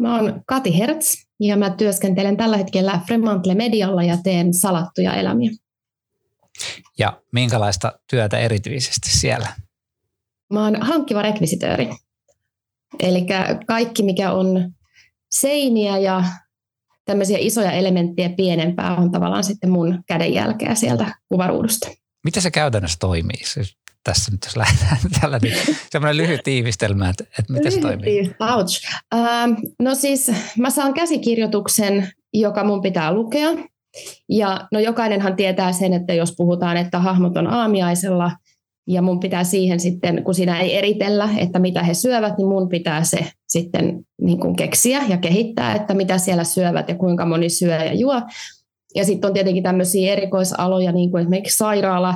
Mä oon Kati Hertz ja mä työskentelen tällä hetkellä Fremantle Medialla ja teen salattuja elämiä. Ja minkälaista työtä erityisesti siellä? Mä oon hankkiva rekvisitööri. Eli kaikki, mikä on seiniä ja tämmöisiä isoja elementtejä pienempää on tavallaan sitten mun kädenjälkeä sieltä kuvaruudusta. Miten se käytännössä toimii? Siis tässä nyt jos lähdetään tällä niin semmoinen lyhyt tiivistelmä, että, että miten se toimii. Ouch. Uh, no siis mä saan käsikirjoituksen, joka mun pitää lukea. Ja no jokainenhan tietää sen, että jos puhutaan, että hahmot on aamiaisella ja mun pitää siihen sitten, kun siinä ei eritellä, että mitä he syövät, niin mun pitää se sitten niin kuin keksiä ja kehittää, että mitä siellä syövät ja kuinka moni syö ja juo. Ja sitten on tietenkin tämmöisiä erikoisaloja, niin kuin esimerkiksi sairaala.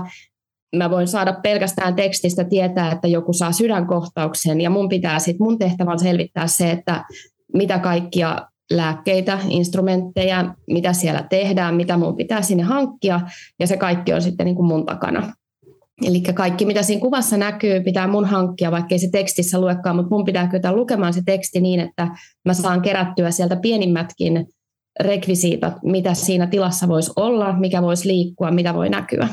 Mä voin saada pelkästään tekstistä tietää, että joku saa sydänkohtauksen ja mun pitää sitten, mun tehtävä on selvittää se, että mitä kaikkia lääkkeitä, instrumentteja, mitä siellä tehdään, mitä mun pitää sinne hankkia, ja se kaikki on sitten niin kuin mun takana. Eli kaikki, mitä siinä kuvassa näkyy, pitää mun hankkia, vaikkei se tekstissä luekaan, mutta mun pitää kyetä lukemaan se teksti niin, että mä saan kerättyä sieltä pienimmätkin rekvisiitat, mitä siinä tilassa voisi olla, mikä voisi liikkua, mitä voi näkyä.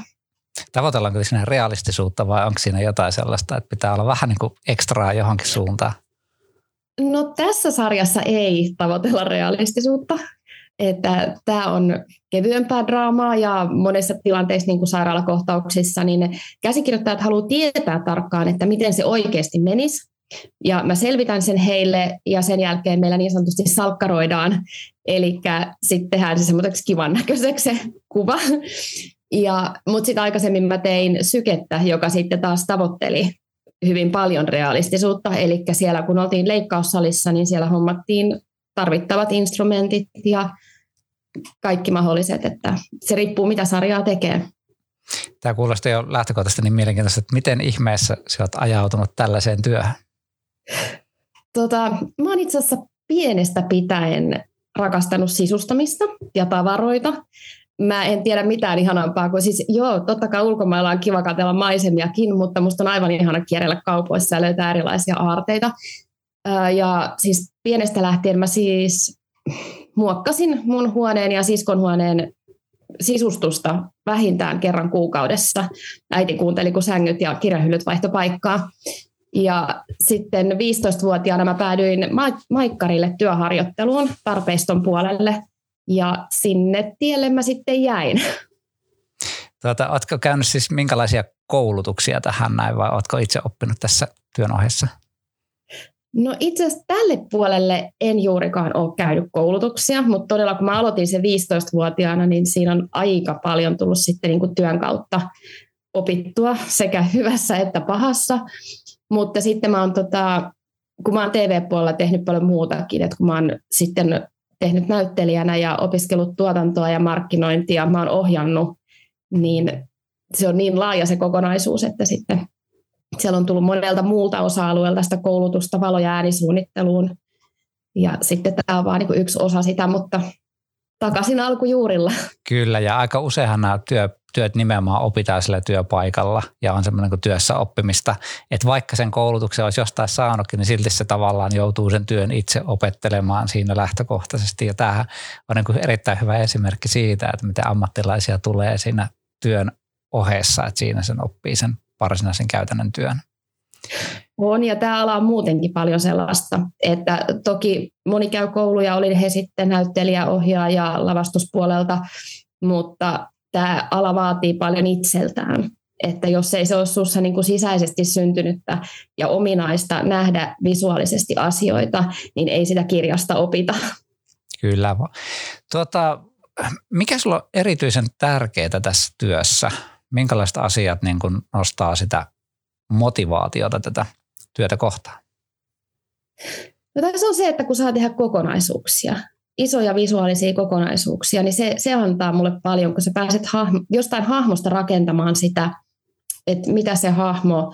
Tavoitellaanko siinä realistisuutta vai onko siinä jotain sellaista, että pitää olla vähän niin kuin ekstraa johonkin suuntaan? No tässä sarjassa ei tavoitella realistisuutta. Että tämä on kevyempää draamaa ja monessa tilanteessa niin kuin sairaalakohtauksissa niin käsikirjoittajat haluavat tietää tarkkaan, että miten se oikeasti menisi. Ja mä selvitän sen heille ja sen jälkeen meillä niin sanotusti salkkaroidaan. Eli sitten tehdään se semmoiseksi kivan näköiseksi se kuva. Ja, mutta sitten aikaisemmin mä tein sykettä, joka sitten taas tavoitteli hyvin paljon realistisuutta. Eli siellä kun oltiin leikkaussalissa, niin siellä hommattiin tarvittavat instrumentit ja kaikki mahdolliset, että se riippuu mitä sarjaa tekee. Tämä kuulostaa jo lähtökohtaisesti niin mielenkiintoista, että miten ihmeessä sä oot ajautunut tällaiseen työhön? Tota, mä oon itse asiassa pienestä pitäen rakastanut sisustamista ja tavaroita mä en tiedä mitään ihanampaa kuin siis, joo, totta kai ulkomailla on kiva katsella maisemiakin, mutta musta on aivan ihana kierrellä kaupoissa ja löytää erilaisia aarteita. Ja siis pienestä lähtien mä siis muokkasin mun huoneen ja siskon huoneen sisustusta vähintään kerran kuukaudessa. Äiti kuunteli, kun sängyt ja kirjahyllyt vaihto paikkaa. Ja sitten 15-vuotiaana mä päädyin Maikkarille työharjoitteluun tarpeiston puolelle ja sinne tielle mä sitten jäin. Tuota, oletko käynyt siis minkälaisia koulutuksia tähän näin vai oletko itse oppinut tässä työn ohessa? No itse asiassa tälle puolelle en juurikaan ole käynyt koulutuksia, mutta todella kun mä aloitin sen 15-vuotiaana, niin siinä on aika paljon tullut sitten niin kuin työn kautta opittua sekä hyvässä että pahassa. Mutta sitten mä oon tota, kun mä oon TV-puolella tehnyt paljon muutakin, että kun mä oon sitten tehnyt näyttelijänä ja opiskellut tuotantoa ja markkinointia, mä oon ohjannut, niin se on niin laaja se kokonaisuus, että sitten siellä on tullut monelta muulta osa-alueelta sitä koulutusta valo- ja äänisuunnitteluun. Ja sitten tämä on vain niin yksi osa sitä, mutta takaisin alkujuurilla. Kyllä, ja aika useinhan nämä työ, työt nimenomaan opitaan sillä työpaikalla ja on semmoinen kuin työssä oppimista, että vaikka sen koulutuksen olisi jostain saanutkin, niin silti se tavallaan joutuu sen työn itse opettelemaan siinä lähtökohtaisesti. Ja tämähän on niin kuin erittäin hyvä esimerkki siitä, että miten ammattilaisia tulee siinä työn ohessa, että siinä sen oppii sen varsinaisen käytännön työn. On, ja tämä ala on muutenkin paljon sellaista, että toki moni käy kouluja, oli he sitten näyttelijä, ohjaaja lavastuspuolelta, mutta tämä ala vaatii paljon itseltään. Että jos ei se ole sinussa niin kuin sisäisesti syntynyttä ja ominaista nähdä visuaalisesti asioita, niin ei sitä kirjasta opita. Kyllä. Tuota, mikä sulla on erityisen tärkeää tässä työssä? Minkälaiset asiat niin kuin nostaa sitä motivaatiota tätä työtä kohtaan? No tässä on se, että kun saa tehdä kokonaisuuksia, isoja visuaalisia kokonaisuuksia, niin se, se antaa mulle paljon, kun sä pääset hahmo, jostain hahmosta rakentamaan sitä, että mitä se hahmo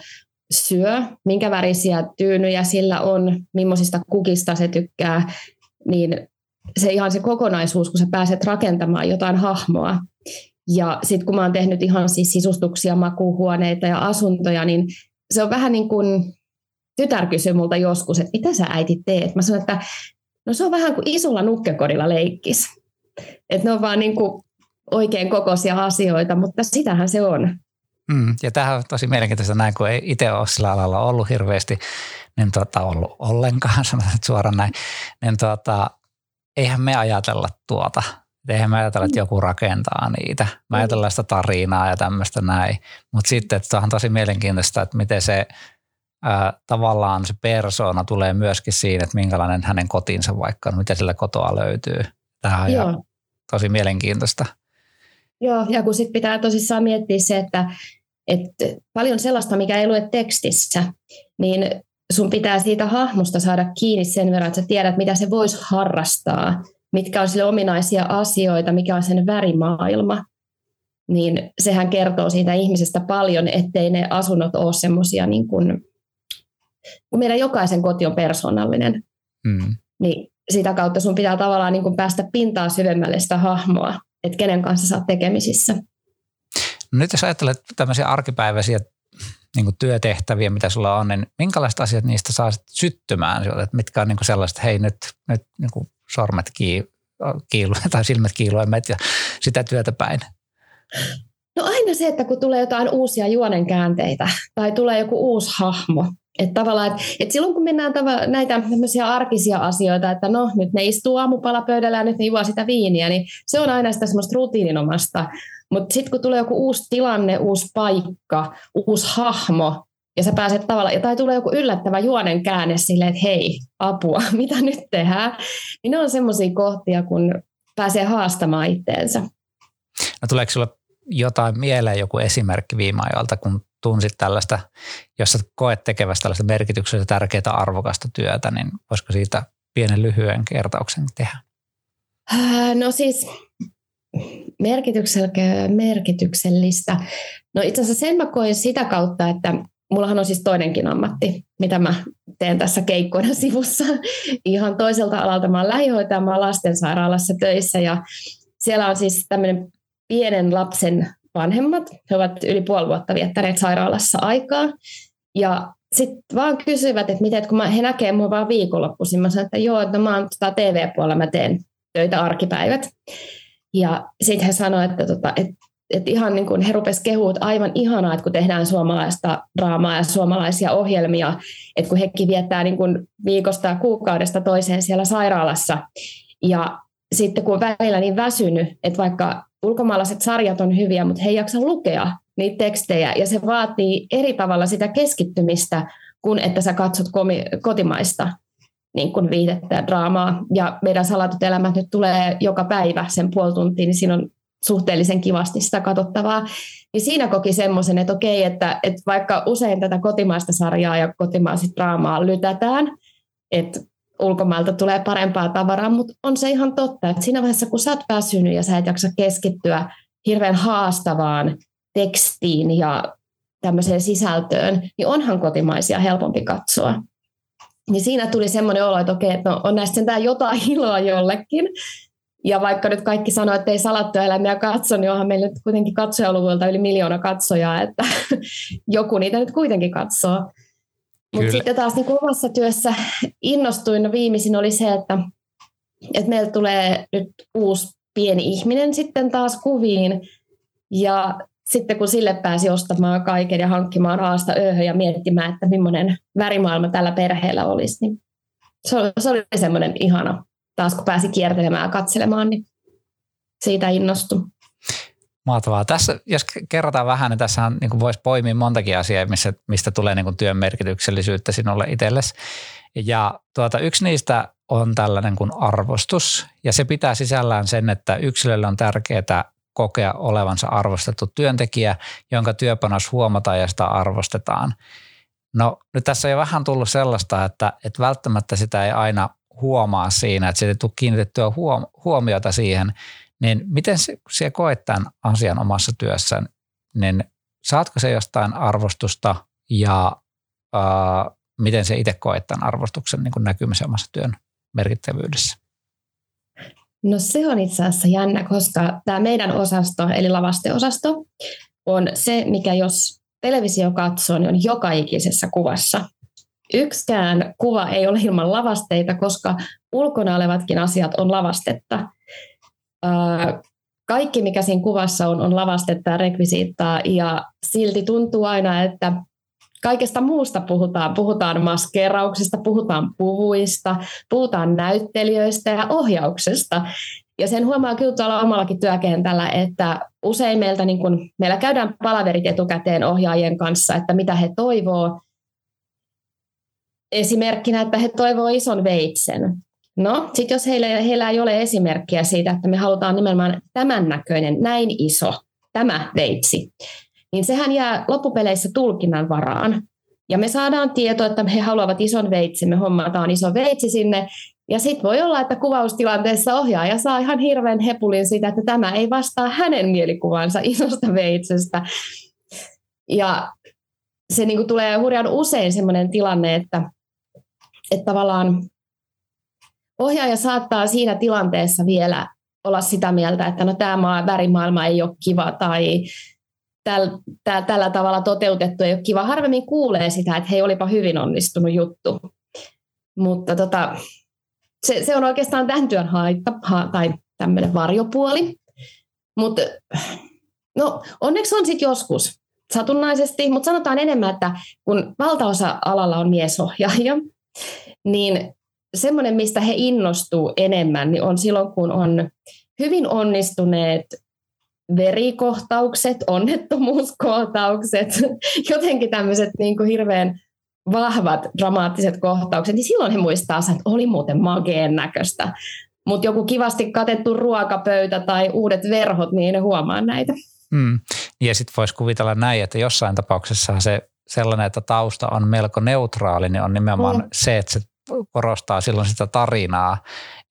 syö, minkä värisiä tyynyjä sillä on, millaisista kukista se tykkää, niin se ihan se kokonaisuus, kun sä pääset rakentamaan jotain hahmoa. Ja sitten kun mä oon tehnyt ihan siis sisustuksia, makuuhuoneita ja asuntoja, niin se on vähän niin kuin, tytär kysyi multa joskus, että mitä sä äiti teet? Mä sanoin, että no se on vähän kuin isolla nukkekodilla leikkis. Että ne on vaan niin kuin oikein kokoisia asioita, mutta sitähän se on. Mm, ja tämähän on tosi mielenkiintoista näin, kun ei itse ole sillä alalla ollut hirveästi, niin tuota, ollut ollenkaan, sanotaan suoraan näin, niin tuota, eihän me ajatella tuota. Eihän me ajatella, että joku rakentaa niitä. Me mm. ajatellaan sitä tarinaa ja tämmöistä näin. Mutta sitten, että on tosi mielenkiintoista, että miten se ää, tavallaan se persona tulee myöskin siinä, että minkälainen hänen kotinsa vaikka, mitä sillä kotoa löytyy. Tämä on Joo. tosi mielenkiintoista. Joo, ja kun sitten pitää tosissaan miettiä se, että, että paljon sellaista, mikä ei lue tekstissä, niin sun pitää siitä hahmosta saada kiinni sen verran, että sä tiedät, mitä se voisi harrastaa, mitkä on sille ominaisia asioita, mikä on sen värimaailma. Niin sehän kertoo siitä ihmisestä paljon, ettei ne asunnot ole semmoisia, niin kuin, kun meidän jokaisen koti on persoonallinen, mm. niin sitä kautta sun pitää tavallaan niin kuin päästä pintaa syvemmälle sitä hahmoa, että kenen kanssa sä oot tekemisissä. No nyt jos ajattelet tämmöisiä arkipäiväisiä niin kuin työtehtäviä, mitä sulla on, niin minkälaiset asiat niistä saa syttymään? Että mitkä on niin kuin sellaiset, että hei nyt, nyt niin kuin sormet kiilu, tai silmät kiiluimet ja sitä työtä päin? No aina se, että kun tulee jotain uusia juonenkäänteitä tai tulee joku uusi hahmo, että tavallaan, että, että silloin kun mennään tava, näitä arkisia asioita, että no nyt ne istuu aamupalapöydällä ja nyt ne juo sitä viiniä, niin se on aina sitä semmoista rutiininomasta mutta sitten kun tulee joku uusi tilanne, uusi paikka, uusi hahmo, ja sä pääset tavallaan, tai tulee joku yllättävä juonen käänne silleen, että hei, apua, mitä nyt tehdään, niin ne on semmoisia kohtia, kun pääsee haastamaan itteensä. No tuleeko sulla jotain mieleen, joku esimerkki viime ajoilta, kun tunsit tällaista, jos sä koet tekevästä tällaista merkityksellistä tärkeää arvokasta työtä, niin voisiko siitä pienen lyhyen kertauksen tehdä? No siis merkityksellistä. No itse asiassa sen mä koen sitä kautta, että mullahan on siis toinenkin ammatti, mitä mä teen tässä keikkoina sivussa. Ihan toiselta alalta mä oon lähihoitaja, mä oon lastensairaalassa töissä ja siellä on siis tämmöinen pienen lapsen vanhemmat. He ovat yli puoli vuotta viettäneet sairaalassa aikaa. Ja sitten vaan kysyivät, että miten, että kun he näkee mua vaan viikonloppuisin, mä sanoin, että joo, että mä oon tota TV-puolella, mä teen töitä arkipäivät. Ja sitten he sanoivat, että, tota, että, että ihan niin kuin he rupesivat kehumaan, että aivan ihanaa, että kun tehdään suomalaista draamaa ja suomalaisia ohjelmia, että kun hekin viettää niin kuin viikosta ja kuukaudesta toiseen siellä sairaalassa. Ja sitten kun on välillä niin väsynyt, että vaikka ulkomaalaiset sarjat on hyviä, mutta he ei jaksa lukea niitä tekstejä, ja se vaatii eri tavalla sitä keskittymistä, kuin että sä katsot kotimaista niin kuin viihdettä ja draamaa. Ja meidän salatut elämät nyt tulee joka päivä sen puoli tuntia, niin siinä on suhteellisen kivasti sitä katsottavaa. Niin siinä koki semmoisen, että okei, että, että vaikka usein tätä kotimaista sarjaa ja kotimaista draamaa lytätään, että ulkomailta tulee parempaa tavaraa, mutta on se ihan totta, että siinä vaiheessa kun sä oot väsynyt ja sä et jaksa keskittyä hirveän haastavaan tekstiin ja tämmöiseen sisältöön, niin onhan kotimaisia helpompi katsoa. Niin siinä tuli semmoinen olo, että okei, että no, on näistä sentään jotain iloa jollekin. Ja vaikka nyt kaikki sanoo, että ei salattuja eläimiä katso, niin onhan meillä nyt kuitenkin katsojaluvulta yli miljoona katsojaa, että joku niitä nyt kuitenkin katsoo. Mutta sitten taas niin kuin omassa työssä innostuin no viimeisin oli se, että, että meillä tulee nyt uusi pieni ihminen sitten taas kuviin. Ja sitten kun sille pääsi ostamaan kaiken ja hankkimaan aasta ööhön ja miettimään, että millainen värimaailma tällä perheellä olisi, niin se oli, se oli semmoinen ihana. Taas kun pääsi kiertelemään ja katselemaan, niin siitä innostui. Mahtavaa. Tässä, jos kerrotaan vähän, niin tässä niin voisi poimia montakin asiaa, missä, mistä tulee niin kuin työn merkityksellisyyttä sinulle itsellesi. Ja tuota, yksi niistä on tällainen kuin arvostus, ja se pitää sisällään sen, että yksilölle on tärkeää kokea olevansa arvostettu työntekijä, jonka työpanos huomataan ja sitä arvostetaan. No nyt tässä on jo vähän tullut sellaista, että, että välttämättä sitä ei aina huomaa siinä, että se ei tule kiinnitettyä huomiota siihen, niin miten se, koet tämän asian omassa työssään, niin saatko se jostain arvostusta ja ää, miten se itse koet tämän arvostuksen niin näkymisen omassa työn merkittävyydessä? No se on itse asiassa jännä, koska tämä meidän osasto, eli lavasteosasto, on se, mikä jos televisio katsoo, niin on joka ikisessä kuvassa. Yksikään kuva ei ole ilman lavasteita, koska ulkona olevatkin asiat on lavastetta. Kaikki, mikä siinä kuvassa on, on lavastetta ja rekvisiittaa, ja silti tuntuu aina, että kaikesta muusta puhutaan. Puhutaan maskeerauksesta, puhutaan puvuista, puhutaan näyttelijöistä ja ohjauksesta. Ja sen huomaa kyllä tuolla omallakin työkentällä, että usein meiltä, niin kun, meillä käydään palaverit etukäteen ohjaajien kanssa, että mitä he toivoo. Esimerkkinä, että he toivoo ison veitsen. No, sitten jos heillä, heillä ei ole esimerkkiä siitä, että me halutaan nimenomaan tämän näköinen, näin iso, tämä veitsi, niin sehän jää loppupeleissä tulkinnan varaan. Ja me saadaan tieto, että he haluavat ison veitsin, me hommataan iso veitsi sinne, ja sitten voi olla, että kuvaustilanteessa ohjaaja saa ihan hirveän hepulin siitä, että tämä ei vastaa hänen mielikuvansa isosta veitsestä. Ja se niin tulee hurjan usein sellainen tilanne, että, että tavallaan ohjaaja saattaa siinä tilanteessa vielä olla sitä mieltä, että no tämä värimaailma ei ole kiva tai täl, täl, tällä tavalla toteutettu ei ole kiva. Harvemmin kuulee sitä, että hei, olipa hyvin onnistunut juttu. Mutta tota, se, se on oikeastaan tämän työn haitta ha, tai tämmöinen varjopuoli. Mutta no, onneksi on sitten joskus satunnaisesti, mutta sanotaan enemmän, että kun valtaosa alalla on miesohjaaja, niin semmoinen, mistä he innostuu enemmän, niin on silloin, kun on hyvin onnistuneet verikohtaukset, onnettomuuskohtaukset, jotenkin tämmöiset niin kuin hirveän vahvat dramaattiset kohtaukset, niin silloin he muistaa, että oli muuten mageen näköistä. Mutta joku kivasti katettu ruokapöytä tai uudet verhot, niin ne huomaa näitä. Mm. Ja sitten voisi kuvitella näin, että jossain tapauksessa se sellainen, että tausta on melko neutraali, niin on nimenomaan mm. se, että se korostaa silloin sitä tarinaa,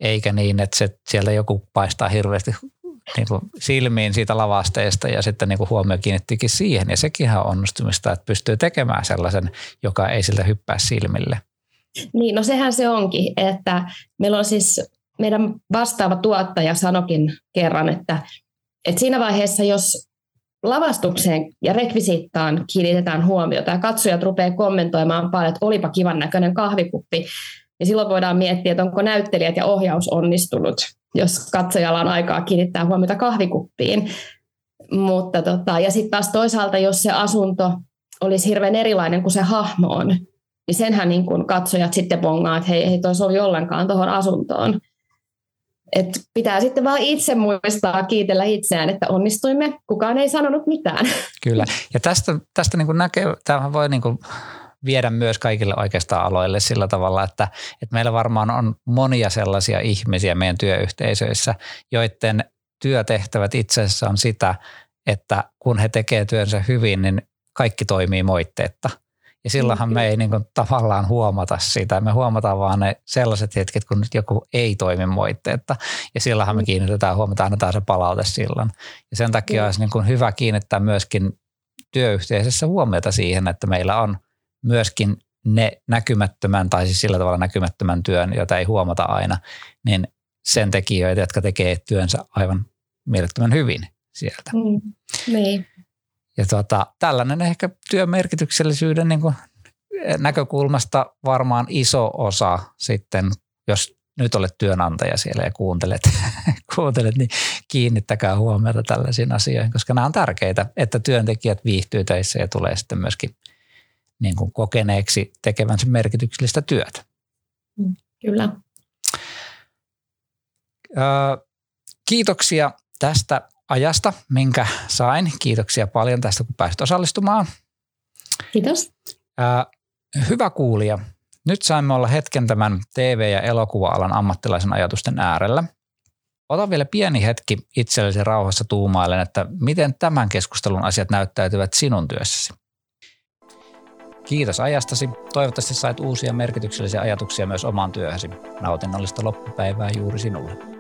eikä niin, että se, siellä joku paistaa hirveästi niin kuin silmiin siitä lavasteesta ja sitten niin kuin huomio kiinnittikin siihen. Ja sekin on onnistumista, että pystyy tekemään sellaisen, joka ei siltä hyppää silmille. Niin, no sehän se onkin, että meillä on siis meidän vastaava tuottaja sanokin kerran, että, että siinä vaiheessa, jos lavastukseen ja rekvisiittaan kiinnitetään huomiota ja katsojat rupeaa kommentoimaan paljon, että olipa kivan näköinen kahvikuppi, niin silloin voidaan miettiä, että onko näyttelijät ja ohjaus onnistunut jos katsojalla on aikaa kiinnittää huomiota kahvikuppiin. Mutta tota, ja sitten taas toisaalta, jos se asunto olisi hirveän erilainen kuin se hahmo on, niin senhän niin kun katsojat sitten bongaa, että hei, ei toi sovi ollenkaan tuohon asuntoon. Et pitää sitten vaan itse muistaa kiitellä itseään, että onnistuimme. Kukaan ei sanonut mitään. Kyllä. Ja tästä, tästä niin näkee, tämähän voi niin viedä myös kaikille oikeastaan aloille sillä tavalla, että, että meillä varmaan on monia sellaisia ihmisiä meidän työyhteisöissä, joiden työtehtävät itse asiassa on sitä, että kun he tekevät työnsä hyvin, niin kaikki toimii moitteetta. Ja silloinhan me ei niin kuin tavallaan huomata sitä. Me huomataan vaan ne sellaiset hetket, kun nyt joku ei toimi moitteetta. Ja silloinhan me mm. kiinnitetään huomata, annetaan se palaute silloin. Ja sen takia olisi niin kuin hyvä kiinnittää myöskin työyhteisössä huomiota siihen, että meillä on myöskin ne näkymättömän tai siis sillä tavalla näkymättömän työn, jota ei huomata aina, niin sen tekijöitä, jotka tekee työnsä aivan mielettömän hyvin sieltä. Mm, niin. Ja tuota, tällainen ehkä työn merkityksellisyyden niin kuin näkökulmasta varmaan iso osa sitten, jos nyt olet työnantaja siellä ja kuuntelet, kuuntelet niin kiinnittäkää huomiota tällaisiin asioihin, koska nämä on tärkeitä, että työntekijät viihtyy töissä ja tulee sitten myöskin niin kuin kokeneeksi tekevänsä merkityksellistä työtä. Mm, kyllä. Kiitoksia tästä ajasta, minkä sain. Kiitoksia paljon tästä, kun pääsit osallistumaan. Kiitos. Hyvä kuulija. Nyt saimme olla hetken tämän TV- ja elokuva-alan ammattilaisen ajatusten äärellä. Ota vielä pieni hetki itsellesi rauhassa tuumailen, että miten tämän keskustelun asiat näyttäytyvät sinun työssäsi. Kiitos ajastasi. Toivottavasti sait uusia merkityksellisiä ajatuksia myös omaan työhösi. Nautinnollista loppupäivää juuri sinulle.